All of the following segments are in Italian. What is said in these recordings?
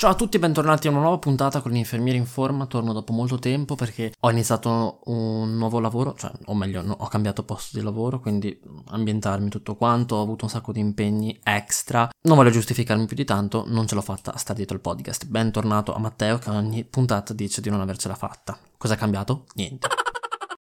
Ciao a tutti e bentornati a una nuova puntata con l'infermiere in forma. Torno dopo molto tempo perché ho iniziato un nuovo lavoro, cioè, o meglio, ho cambiato posto di lavoro, quindi ambientarmi tutto quanto, ho avuto un sacco di impegni extra. Non voglio giustificarmi più di tanto, non ce l'ho fatta a stare dietro il podcast. Bentornato a Matteo che ogni puntata dice di non avercela fatta. Cosa cambiato? Niente.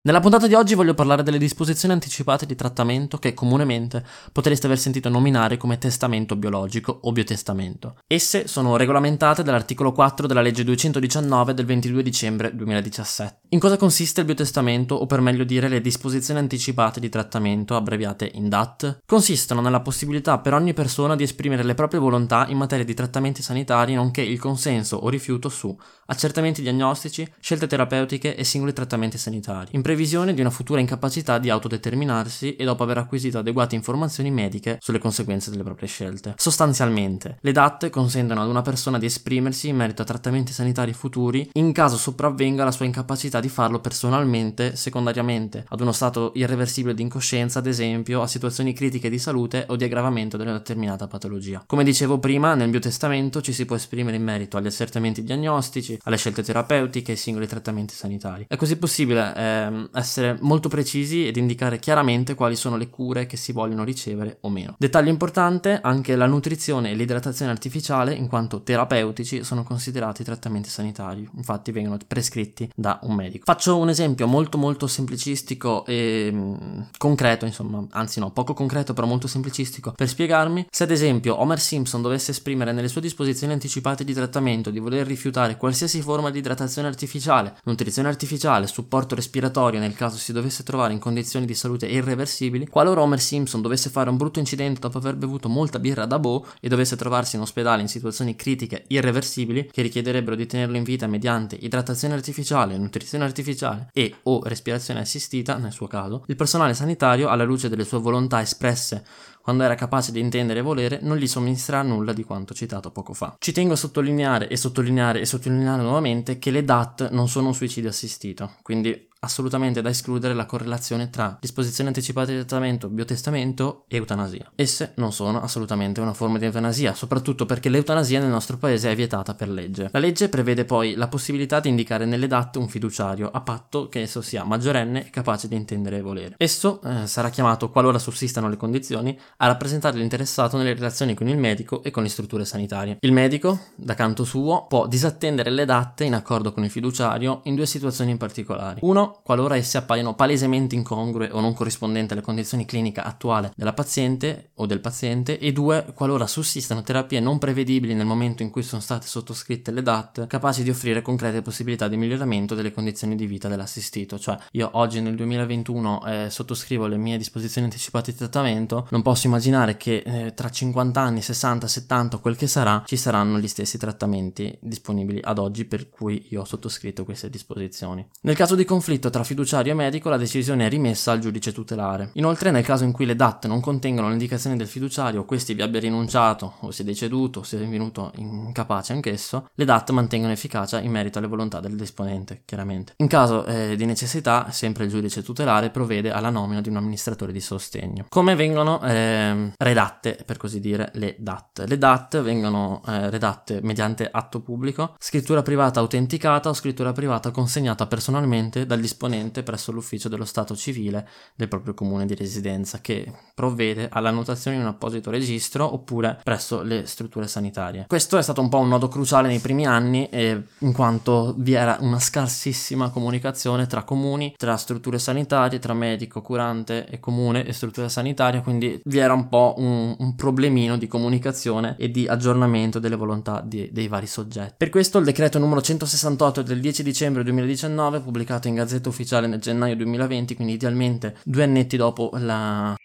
Nella puntata di oggi voglio parlare delle disposizioni anticipate di trattamento che comunemente potreste aver sentito nominare come testamento biologico o biotestamento. Esse sono regolamentate dall'articolo 4 della legge 219 del 22 dicembre 2017. In cosa consiste il biotestamento o per meglio dire le disposizioni anticipate di trattamento, abbreviate in DAT? Consistono nella possibilità per ogni persona di esprimere le proprie volontà in materia di trattamenti sanitari nonché il consenso o rifiuto su accertamenti diagnostici, scelte terapeutiche e singoli trattamenti sanitari. In previsione di una futura incapacità di autodeterminarsi e dopo aver acquisito adeguate informazioni mediche sulle conseguenze delle proprie scelte. Sostanzialmente, le DAT consentono ad una persona di esprimersi in merito a trattamenti sanitari futuri in caso sopravvenga la sua incapacità di farlo personalmente, secondariamente, ad uno stato irreversibile di incoscienza, ad esempio, a situazioni critiche di salute o di aggravamento di una determinata patologia. Come dicevo prima, nel mio testamento ci si può esprimere in merito agli accertamenti diagnostici, alle scelte terapeutiche e ai singoli trattamenti sanitari. È così possibile ehm, essere molto precisi ed indicare chiaramente quali sono le cure che si vogliono ricevere o meno. Dettaglio importante, anche la nutrizione e l'idratazione artificiale, in quanto terapeutici, sono considerati trattamenti sanitari, infatti vengono prescritti da un medico. Faccio un esempio molto molto semplicistico e mh, mm, concreto, insomma, anzi no, poco concreto però molto semplicistico per spiegarmi. Se ad esempio Homer Simpson dovesse esprimere nelle sue disposizioni anticipate di trattamento di voler rifiutare qualsiasi forma di idratazione artificiale, nutrizione artificiale, supporto respiratorio, nel caso si dovesse trovare in condizioni di salute irreversibili, qualora Homer Simpson dovesse fare un brutto incidente dopo aver bevuto molta birra da Bo e dovesse trovarsi in ospedale in situazioni critiche irreversibili che richiederebbero di tenerlo in vita mediante idratazione artificiale, nutrizione artificiale e o respirazione assistita, nel suo caso, il personale sanitario, alla luce delle sue volontà espresse quando era capace di intendere e volere, non gli somministrerà nulla di quanto citato poco fa. Ci tengo a sottolineare e sottolineare e sottolineare nuovamente che le DAT non sono un suicidio assistito, quindi assolutamente da escludere la correlazione tra disposizione anticipata di trattamento, biotestamento e eutanasia. Esse non sono assolutamente una forma di eutanasia, soprattutto perché l'eutanasia nel nostro paese è vietata per legge. La legge prevede poi la possibilità di indicare nelle DAT un fiduciario, a patto che esso sia maggiorenne e capace di intendere e volere. Esso eh, sarà chiamato, qualora sussistano le condizioni, a rappresentare l'interessato nelle relazioni con il medico e con le strutture sanitarie. Il medico, da canto suo, può disattendere le DAT in accordo con il fiduciario in due situazioni in particolare. Uno, qualora esse appaiano palesemente incongrue o non corrispondenti alle condizioni cliniche attuali della paziente o del paziente, e due, qualora sussistano terapie non prevedibili nel momento in cui sono state sottoscritte le DAT, capaci di offrire concrete possibilità di miglioramento delle condizioni di vita dell'assistito. Cioè, io oggi nel 2021 eh, sottoscrivo le mie disposizioni anticipate di trattamento, non posso immaginare che eh, tra 50 anni, 60, 70 o quel che sarà, ci saranno gli stessi trattamenti disponibili ad oggi per cui io ho sottoscritto queste disposizioni. Nel caso di conflitto tra fiduciario e medico la decisione è rimessa al giudice tutelare. Inoltre nel caso in cui le DAT non contengono le indicazioni del fiduciario questi vi abbia rinunciato o sia deceduto o sia venuto incapace anch'esso, le DAT mantengono efficacia in merito alle volontà del disponente, chiaramente. In caso eh, di necessità, sempre il giudice tutelare provvede alla nomina di un amministratore di sostegno. Come vengono eh, redatte, per così dire, le DAT? Le DAT vengono eh, redatte mediante atto pubblico, scrittura privata autenticata o scrittura privata consegnata personalmente dal disponente presso l'ufficio dello Stato civile del proprio comune di residenza che provvede all'annotazione in un apposito registro oppure presso le strutture sanitarie. Questo è stato un po' un nodo cruciale nei primi anni eh, in quanto vi era una scarsissima comunicazione tra comuni, tra strutture sanitarie, tra medico, curante e comune e struttura sanitaria, quindi vi era un po' un, un problemino di comunicazione e di aggiornamento delle volontà di, dei vari soggetti. Per questo il decreto numero 168 del 10 dicembre 2019, pubblicato in Gazzetta Ufficiale nel gennaio 2020, quindi idealmente due annetti dopo la...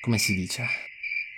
come si dice?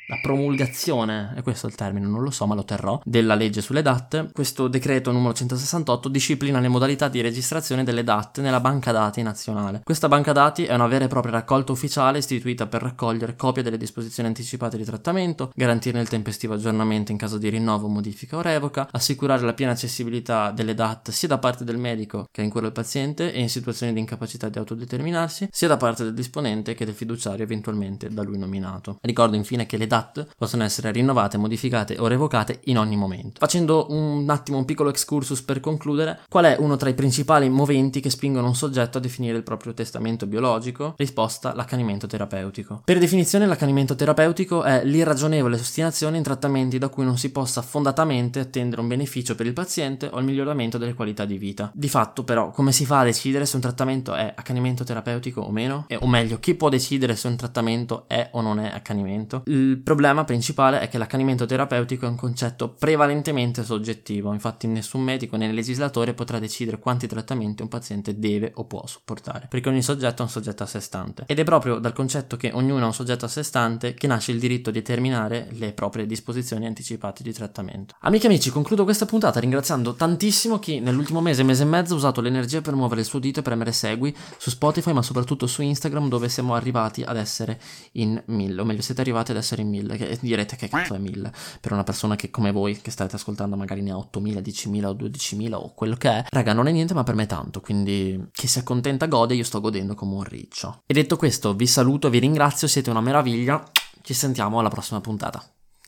La promulgazione, è questo il termine, non lo so, ma lo terrò, della legge sulle DAT, questo decreto numero 168 disciplina le modalità di registrazione delle DAT nella banca dati nazionale. Questa banca dati è una vera e propria raccolta ufficiale istituita per raccogliere copie delle disposizioni anticipate di trattamento, garantirne il tempestivo aggiornamento in caso di rinnovo, modifica o revoca, assicurare la piena accessibilità delle DAT sia da parte del medico che ha in cura il paziente e in situazioni di incapacità di autodeterminarsi, sia da parte del disponente che del fiduciario eventualmente da lui nominato. Ricordo infine che le DAT DAT possono essere rinnovate, modificate o revocate in ogni momento. Facendo un attimo un piccolo excursus per concludere, qual è uno tra i principali moventi che spingono un soggetto a definire il proprio testamento biologico? Risposta l'accanimento terapeutico. Per definizione l'accanimento terapeutico è l'irragionevole ostinazione in trattamenti da cui non si possa fondatamente attendere un beneficio per il paziente o il miglioramento delle qualità di vita. Di fatto però come si fa a decidere se un trattamento è accanimento terapeutico o meno? E, o meglio, chi può decidere se un trattamento è o non è accanimento? Il problema principale è che l'accanimento terapeutico è un concetto prevalentemente soggettivo, infatti nessun medico né legislatore potrà decidere quanti trattamenti un paziente deve o può sopportare, perché ogni soggetto è un soggetto a sé stante. Ed è proprio dal concetto che ognuno è un soggetto a sé stante che nasce il diritto di determinare le proprie disposizioni anticipate di trattamento. Amici e amici, concludo questa puntata ringraziando tantissimo chi nell'ultimo mese, mese e mezzo ha usato l'energia per muovere il suo dito e premere segui su Spotify, ma soprattutto su Instagram dove siamo arrivati ad essere in mille, o meglio siete arrivati ad essere in mille, che direte che cazzo è mille, per una persona che come voi che state ascoltando magari ne ha 8.000, 10.000 o 12.000 o quello che è, raga non è niente ma per me è tanto, quindi chi si accontenta gode, io sto godendo come un riccio. E detto questo vi saluto, vi ringrazio, siete una meraviglia, ci sentiamo alla prossima puntata.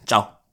Ciao!